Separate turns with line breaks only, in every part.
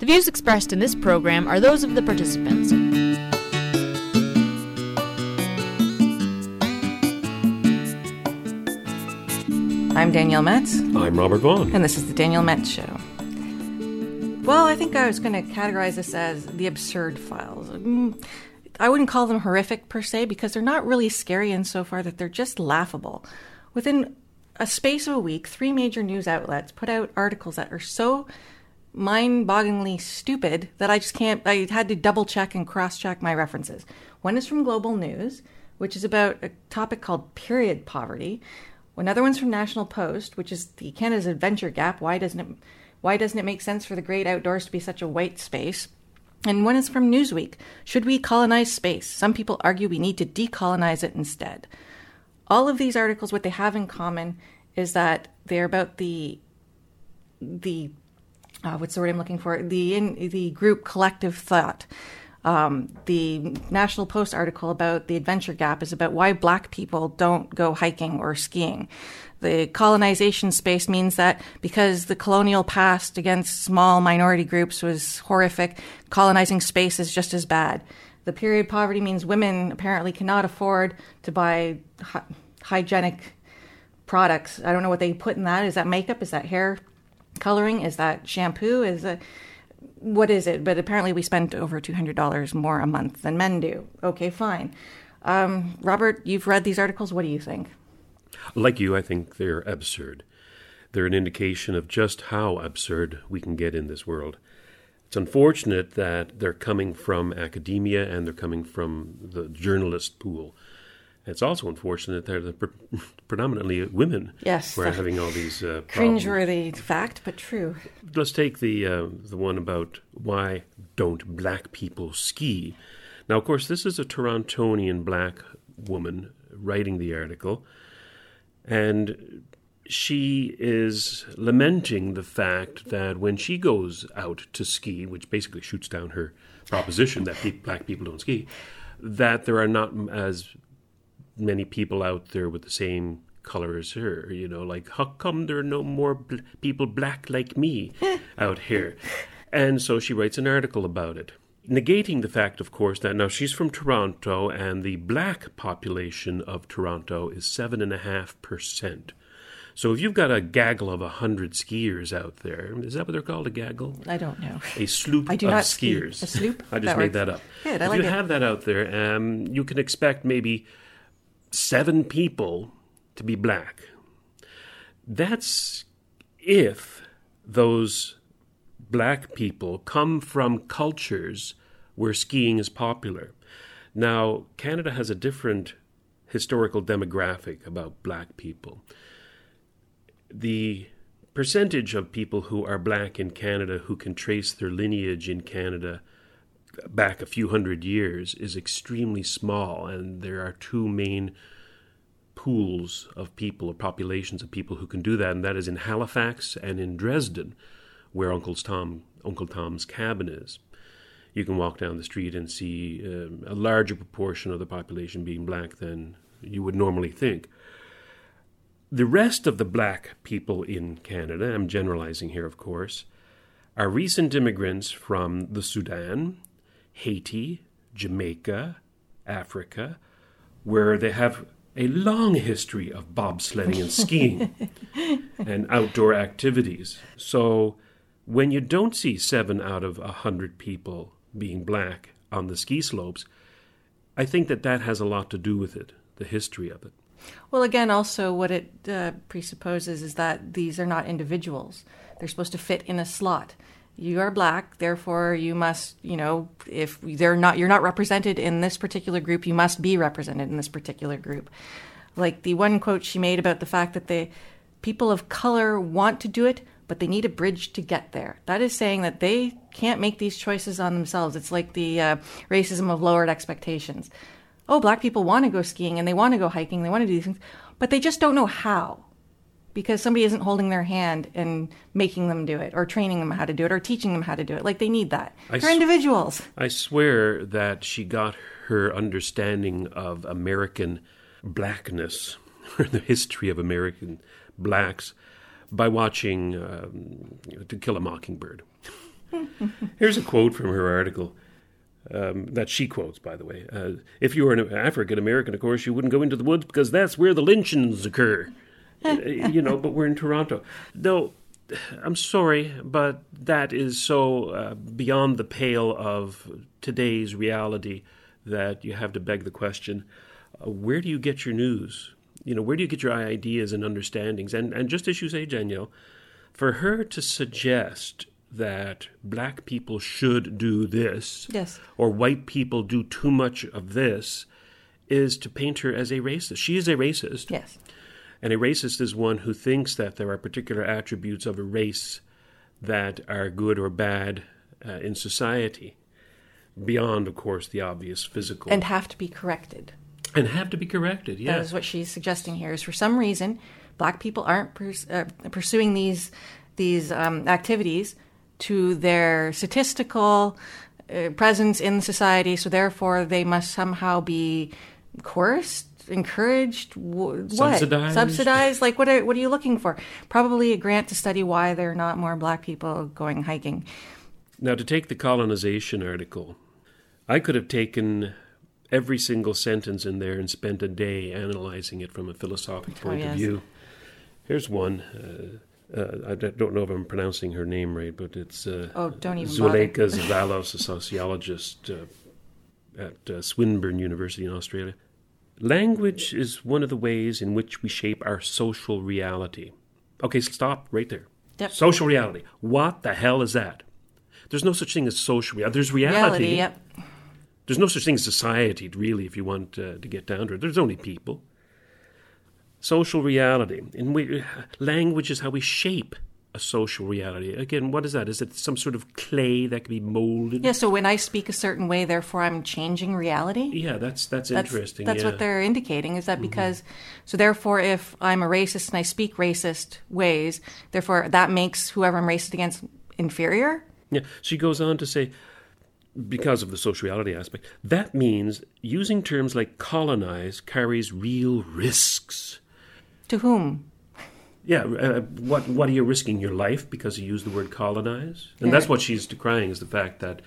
The views expressed in this program are those of the participants.
I'm Danielle Metz,
I'm Robert Vaughn.
and this is the Danielle Metz Show. Well, I think I was going to categorize this as the absurd files. Mm, I wouldn't call them horrific per se because they're not really scary insofar that they're just laughable. Within a space of a week, three major news outlets put out articles that are so mind-bogglingly stupid that I just can't. I had to double check and cross-check my references. One is from Global News, which is about a topic called period poverty. Another one's from National Post, which is the Canada's adventure gap. Why doesn't it? Why doesn't it make sense for the great outdoors to be such a white space? And one is from Newsweek. Should we colonize space? Some people argue we need to decolonize it instead. All of these articles, what they have in common is that they're about the the uh, what's the word I'm looking for? The in the group collective thought. Um, the National Post article about the adventure gap is about why black people don't go hiking or skiing. The colonization space means that because the colonial past against small minority groups was horrific, colonizing space is just as bad. The period poverty means women apparently cannot afford to buy hy- hygienic products. I don't know what they put in that. Is that makeup? Is that hair coloring? Is that shampoo? Is it what is it? But apparently we spend over two hundred dollars more a month than men do. Okay, fine. Um, Robert, you've read these articles. What do you think?
Like you, I think they're absurd. They're an indication of just how absurd we can get in this world. It's unfortunate that they're coming from academia and they're coming from the journalist pool. It's also unfortunate that they're pre- predominantly women
Yes.
who are having all these uh, problems.
Cringeworthy fact, but true.
Let's take the uh, the one about why don't black people ski. Now, of course, this is a Torontonian black woman writing the article, and she is lamenting the fact that when she goes out to ski, which basically shoots down her proposition that black people don't ski, that there are not as many people out there with the same color as her. You know, like how come there are no more bl- people black like me out here? And so she writes an article about it, negating the fact, of course, that now she's from Toronto and the black population of Toronto is seven and a half percent. So if you've got a gaggle of a hundred skiers out there, is that what they're called? A gaggle?
I don't know.
a sloop
I do
of
not ski.
skiers.
A sloop?
I just
That
made
works.
that up.
Good, I
if
like
you
it.
have that out there, um, you can expect maybe seven people to be black. That's if those black people come from cultures where skiing is popular. Now, Canada has a different historical demographic about black people the percentage of people who are black in Canada who can trace their lineage in Canada back a few hundred years is extremely small, and there are two main pools of people or populations of people who can do that, and that is in Halifax and in Dresden, where Uncle Tom Uncle Tom's cabin is. You can walk down the street and see um, a larger proportion of the population being black than you would normally think. The rest of the black people in Canada, I'm generalizing here, of course, are recent immigrants from the Sudan, Haiti, Jamaica, Africa, where they have a long history of bobsledding and skiing and outdoor activities. So when you don't see seven out of a hundred people being black on the ski slopes, I think that that has a lot to do with it, the history of it.
Well, again, also what it uh, presupposes is that these are not individuals. They're supposed to fit in a slot. You are black, therefore you must, you know, if they're not, you're not represented in this particular group, you must be represented in this particular group. Like the one quote she made about the fact that the people of color want to do it, but they need a bridge to get there. That is saying that they can't make these choices on themselves. It's like the uh, racism of lowered expectations oh, black people want to go skiing and they want to go hiking, they want to do these things, but they just don't know how because somebody isn't holding their hand and making them do it or training them how to do it or teaching them how to do it. Like they need that.
I
They're
s-
individuals.
I swear that she got her understanding of American blackness, or the history of American blacks, by watching um, To Kill a Mockingbird. Here's a quote from her article um, that she quotes, by the way. Uh, if you were an African American, of course, you wouldn't go into the woods because that's where the lynchings occur. You know, but we're in Toronto. No, I'm sorry, but that is so uh, beyond the pale of today's reality that you have to beg the question uh, where do you get your news? You know, where do you get your ideas and understandings? And, and just as you say, Danielle, for her to suggest that black people should do this,
Yes.
or white people do too much of this, is to paint her as a racist. She is a racist.
Yes.
And a racist is one who thinks that there are particular attributes of a race that are good or bad uh, in society, beyond, of course, the obvious physical.
And have to be corrected.
And have to be corrected,
That
yes.
is what she's suggesting here. Is for some reason, black people aren't pers- uh, pursuing these these um, activities to their statistical uh, presence in society. So therefore, they must somehow be coerced, encouraged, what
Subsidized?
subsidized. Like what? Are, what are you looking for? Probably a grant to study why there are not more black people going hiking.
Now, to take the colonization article, I could have taken every single sentence in there and spent a day analyzing it from a philosophic point
Oh, yes.
of view. Here's one. Uh, uh, I don't know if I'm pronouncing her name right, but it's uh,
Oh, don't even.
Zuleyka Zevallos, a sociologist uh, at uh, Swinburne University in Australia. Language is one of the ways in which we shape our social reality. Okay, stop right there.
Yep.
Social reality. What the hell is that? There's no such thing as social reality. There's reality.
Reality. Yep.
There's no such thing as society, really, if you want uh, to get down to it. There's only people. Social reality. In we, language is how we shape a social reality. Again, what is that? Is it some sort of clay that can be molded?
Yeah. So when I speak a certain way, therefore I'm changing reality.
Yeah, that's that's,
That's,
interesting.
that's
yeah. Mm-hmm.
what they're indicating. Is that because, so therefore, if I'm a racist and I speak racist ways, therefore that makes whoever I'm racist against inferior?
Yeah, she goes on to say, because of the sociality aspect, that means using terms like colonize carries real risks.
To whom?
Yeah, uh, what what are you risking your life because you use the word colonize? And that's what she's decrying is the fact that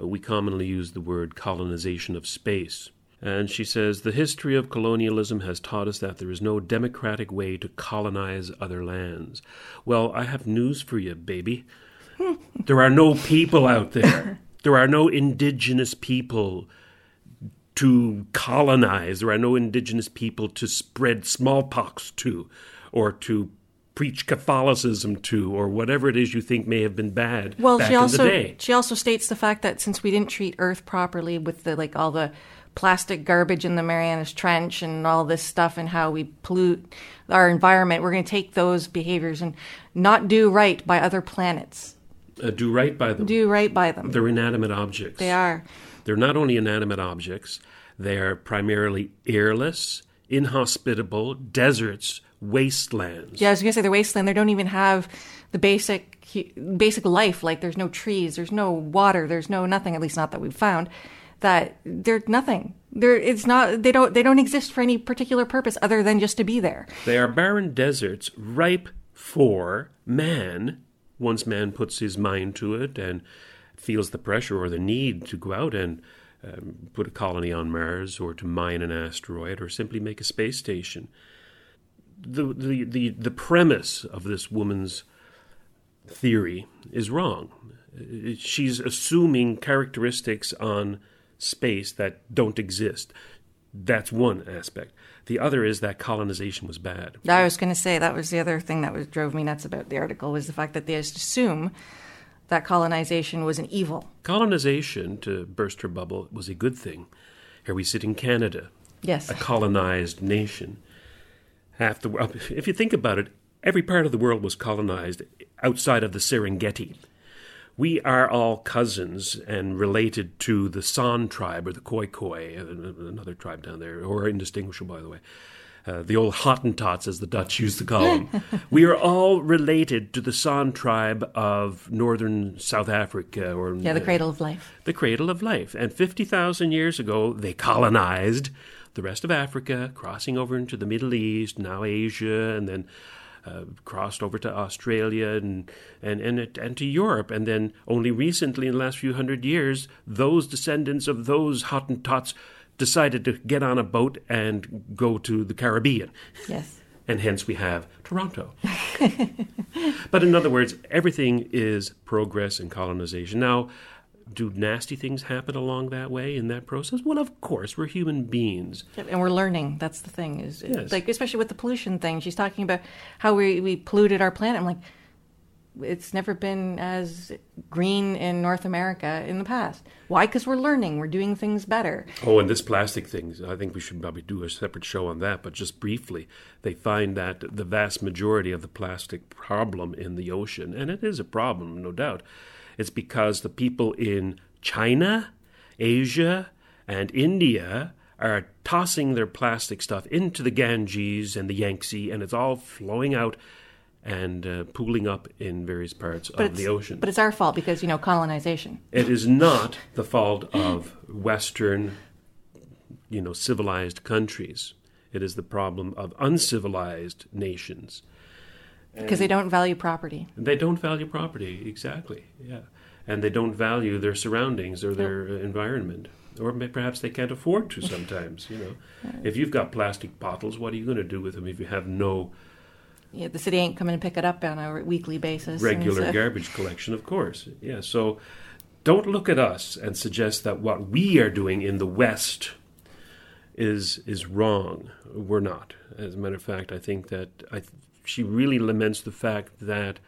uh, we commonly use the word colonization of space. And she says the history of colonialism has taught us that there is no democratic way to colonize other lands. Well, I have news for you, baby. there are no people out there. There are no indigenous people to colonize. There are no indigenous people to spread smallpox to or to preach Catholicism to or whatever it is you think may have been bad
Well, she
in
also
the day.
she also states the fact that since we didn't treat Earth properly with the like all the plastic garbage in the Marianas Trench and all this stuff and how we pollute our environment, we're going to take those behaviors and not do right by other planets.
Uh, do right by them.
Do right by them.
They're inanimate objects.
They are.
They're not only inanimate objects, they are primarily airless, inhospitable deserts, wastelands.
Yeah, I was gonna say they're wasteland. They don't even have the basic basic life. Like there's no trees, there's no water, there's no nothing. At least not that we've found. That they're nothing. They're it's not. They don't. They don't exist for any particular purpose other than just to be there.
They are barren deserts ripe for man, once man puts his mind to it and feels the pressure or the need to go out and um, put a colony on Mars or to mine an asteroid or simply make a space station. The, the, the, the premise of this woman's theory is wrong. She's assuming characteristics on space that don't exist. That's one aspect. The other is that colonization was bad.
I was gonna say that was the other thing that was drove me nuts about the article was the fact that they assume that colonization was an evil.
Colonization, to burst her bubble, was a good thing. Here we sit in Canada,
Yes.
a colonized nation. Half the world, if you think about it, every part of the world was colonized outside of the Serengeti. We are all cousins and related to the San tribe or the Khoi Khoi, uh, another tribe down there, or indistinguishable, by the way. Uh, the old Hottentots, as the Dutch used to call them. we are all related to the San tribe of northern South Africa, or
Yeah, the
uh,
cradle of life.
the cradle of life. And 50,000 years ago, they colonized the rest of Africa, crossing over into the Middle East, now Asia, and then uh, crossed over to Australia and, and, and, and to Europe. And then only recently, in the last few hundred years, those descendants of those Hottentots decided to get on a boat and go to the Caribbean.
Yes.
And hence we have Toronto. but in other words, everything is progress and colonization. Now, do nasty things happen along that way in that process? Well, of course, we're human beings.
And we're learning. That's the thing. Is
Yes.
like especially with the pollution thing. She's talking about how we we polluted our planet. I'm like, it's never been as green in North America in the past. Why? Because we're learning. We're doing things better.
Oh, and this plastic thing, I think we should probably do a separate show on that, but just briefly, they find that the vast majority of the plastic problem in the ocean, and it is a problem, no doubt, it's because the people in China, Asia, and India are tossing their plastic stuff into the Ganges and the Yangtze, and it's all flowing out and uh, pooling up in various parts
But
of the ocean.
But it's our fault because you know colonization.
It is not the fault of Western, you know, civilized countries. It is the problem of uncivilized nations.
Because they don't value property.
They don't value property, exactly, yeah. And they don't value their surroundings or their environment. Or perhaps they can't afford to sometimes, you know. If you've got plastic bottles, what are you going to do with them if you have no
Yeah, the city ain't coming to pick it up on a weekly basis.
regular
so-
garbage collection, of course. Yeah, so don't look at us and suggest that what we are doing in the West is is wrong. We're not. As a matter of fact, I think that I, she really laments the fact that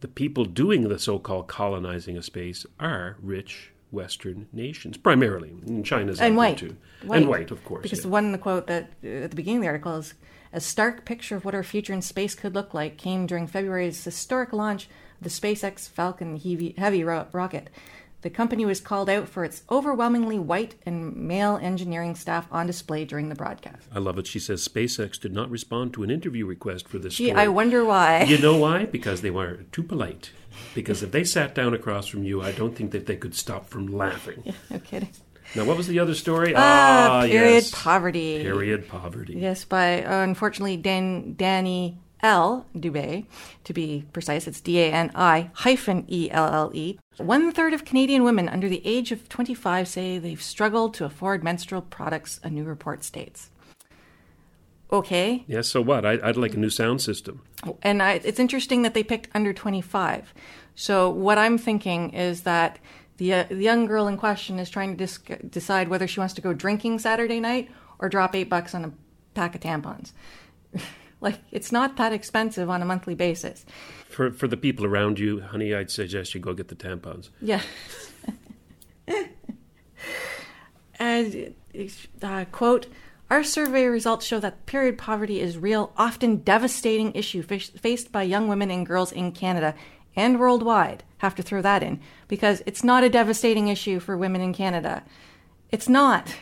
the people doing the so-called colonizing of space are rich Western nations, primarily. And China's
and white.
too,
white.
and white, of course.
Because
yeah.
the one in the quote that uh, at the beginning of the article is a stark picture of what our future in space could look like came during February's historic launch of the SpaceX Falcon Heavy, heavy ro- rocket. The company was called out for its overwhelmingly white and male engineering staff on display during the broadcast.
I love it. She says SpaceX did not respond to an interview request for this
Gee,
story.
I wonder why.
You know why? Because they were too polite. Because if they sat down across from you, I don't think that they could stop from laughing.
no kidding.
Now, what was the other story?
Ah, period
yes.
poverty.
Period poverty.
Yes, by uh, unfortunately Dan, Danny L. Dubé, to be precise. It's D A N I hyphen E L L E. One third of Canadian women under the age of 25 say they've struggled to afford menstrual products, a new report states. Okay,
Yeah, so what? I, I'd like a new sound system.
and I, it's interesting that they picked under 25. So what I'm thinking is that the, uh, the young girl in question is trying to dis- decide whether she wants to go drinking Saturday night or drop eight bucks on a pack of tampons. like it's not that expensive on a monthly basis.
For, for the people around you, honey, I'd suggest you go get the tampons.
Yeah. and uh, quote our survey results show that period poverty is real often devastating issue face- faced by young women and girls in canada and worldwide have to throw that in because it's not a devastating issue for women in canada it's not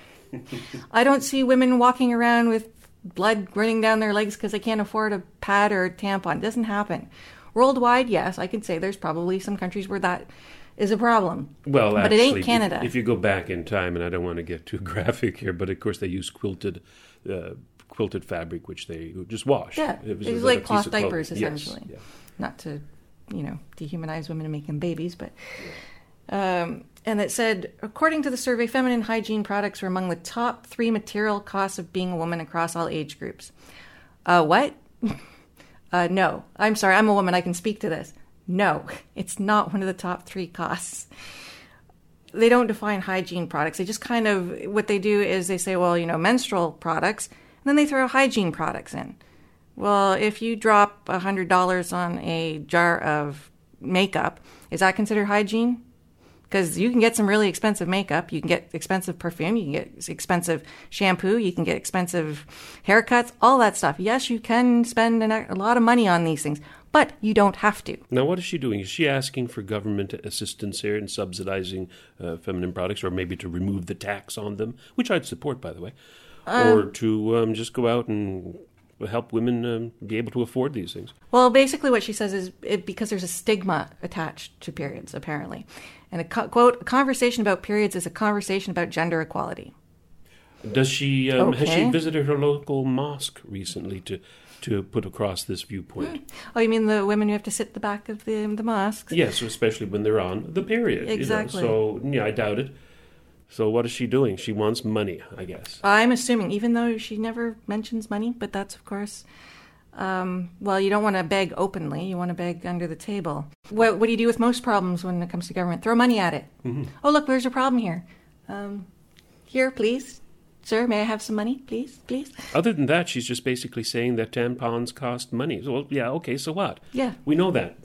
i don't see women walking around with blood running down their legs because they can't afford a pad or a tampon it doesn't happen worldwide yes i can say there's probably some countries where that is a problem
Well,
but
actually,
it ain't
if-
canada
If, you go back in time, and I don't want to get too graphic here, but of course they use quilted, uh, quilted fabric, which they just wash.
Yeah,
It was,
it was
like,
cloth
piece of clothing.
diapers,
Yes,
essentially.
yeah.
Not to, you know, dehumanize women and make them babies, but. Um, and it said, according to the survey, feminine hygiene products were among the top three material costs of being a woman across all age groups. Uh, what? uh, no, I'm sorry, I'm a woman. I can speak to this. No, it's not one of the top three costs they don't define hygiene products. They just kind of what they do is they say, well, you know, menstrual products, and then they throw hygiene products in. Well, if you drop a hundred dollars on a jar of makeup, is that considered hygiene? Because you can get some really expensive makeup, you can get expensive perfume, you can get expensive shampoo, you can get expensive haircuts, all that stuff. Yes, you can spend an, a lot of money on these things, but you don't have to.
Now, what is she doing? Is she asking for government assistance here in subsidizing uh, feminine products, or maybe to remove the tax on them, which I'd support, by the way, or to um, just go out and help women um, be able to afford these things?
Well, basically, what she says is it, because there's a stigma attached to periods, apparently. And a co- quote, a conversation about periods is a conversation about gender equality.
Does she um, has she visited her local mosque recently to to put across this viewpoint.
Oh, you mean the women who have to sit at the back of the the mosques?
Yes, especially when they're on the period. you know.
Exactly.
So yeah, I doubt it. So what is she doing? She wants money, I guess.
I'm assuming, even though she never mentions money, but that's of course. Um, well, you don't want to beg openly. You want to beg under the table. What, what do you do with most problems when it comes to government? Throw money at it. Oh, look, there's a problem here. Um, here, please, sir. May I have some money, please, please?
Other than that, she's just basically saying that tampons cost money. Well, yeah, okay, so what?
Yeah.
We know that.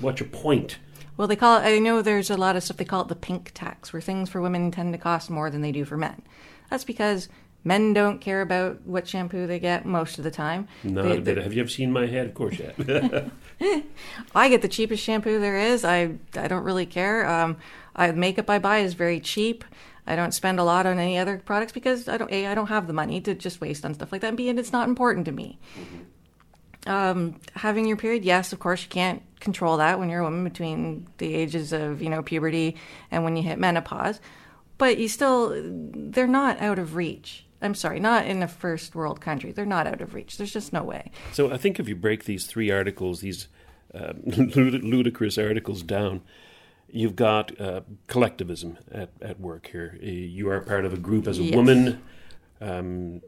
What's your point?
Well, they call it. I know there's a lot of stuff they call it the pink tax, where things for women tend to cost more than they do for men. That's because men don't care about what shampoo they get most of the time.
Not
They-
a bit. Have you ever seen my head? Of course yeah.
I get the cheapest shampoo there is. I I don't really care. Um, I, makeup I buy is very cheap. I don't spend a lot on any other products because I don't a I don't have the money to just waste on stuff like that. And b and it's not important to me. Um, having your period, yes, of course you can't control that when you're a woman between the ages of you know puberty and when you hit menopause, but you still they're not out of reach. I'm sorry, not in a first world country. They're not out of reach. There's just no way.
So I think if you break these three articles, these uh, ludicrous articles down, you've got uh, collectivism at, at work here. Uh, You are part of a group as a
Yes.
woman. Um,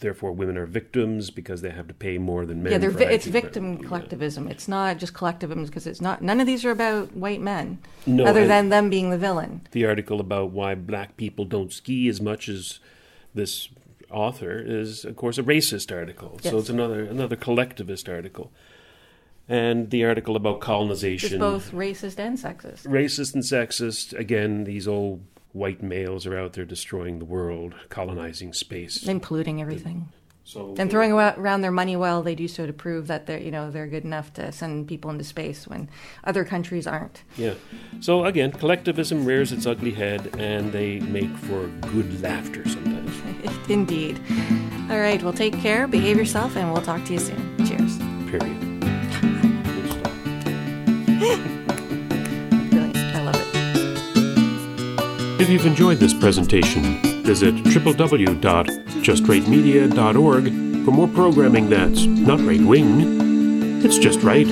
therefore, women are victims because they have to pay more than men.
yeah, they're vi- it's victim collectivism. It's not just collectivism because it's not. None of these are about white men,
No,
other than them being the villain.
the article about why black people don't ski as much as this author is, of course, a racist article. So it's another another collectivist article. And the article about
It's
colonization,
both racist and sexist.
racist and sexist. Again, these old white males are out there destroying the world, colonizing space.
and polluting everything,
So
and throwing around their money well, they do so to prove that they're you know they're good enough to send people into space when other countries aren't.
Yeah. So again, collectivism rears its ugly head, and they make for good laughter sometimes.
Indeed. All right. Well, take care, behave yourself, and we'll talk to you soon. Cheers.
Period. If you've enjoyed this presentation, visit www.justrightmedia.org for more programming that's not right wing, it's just right.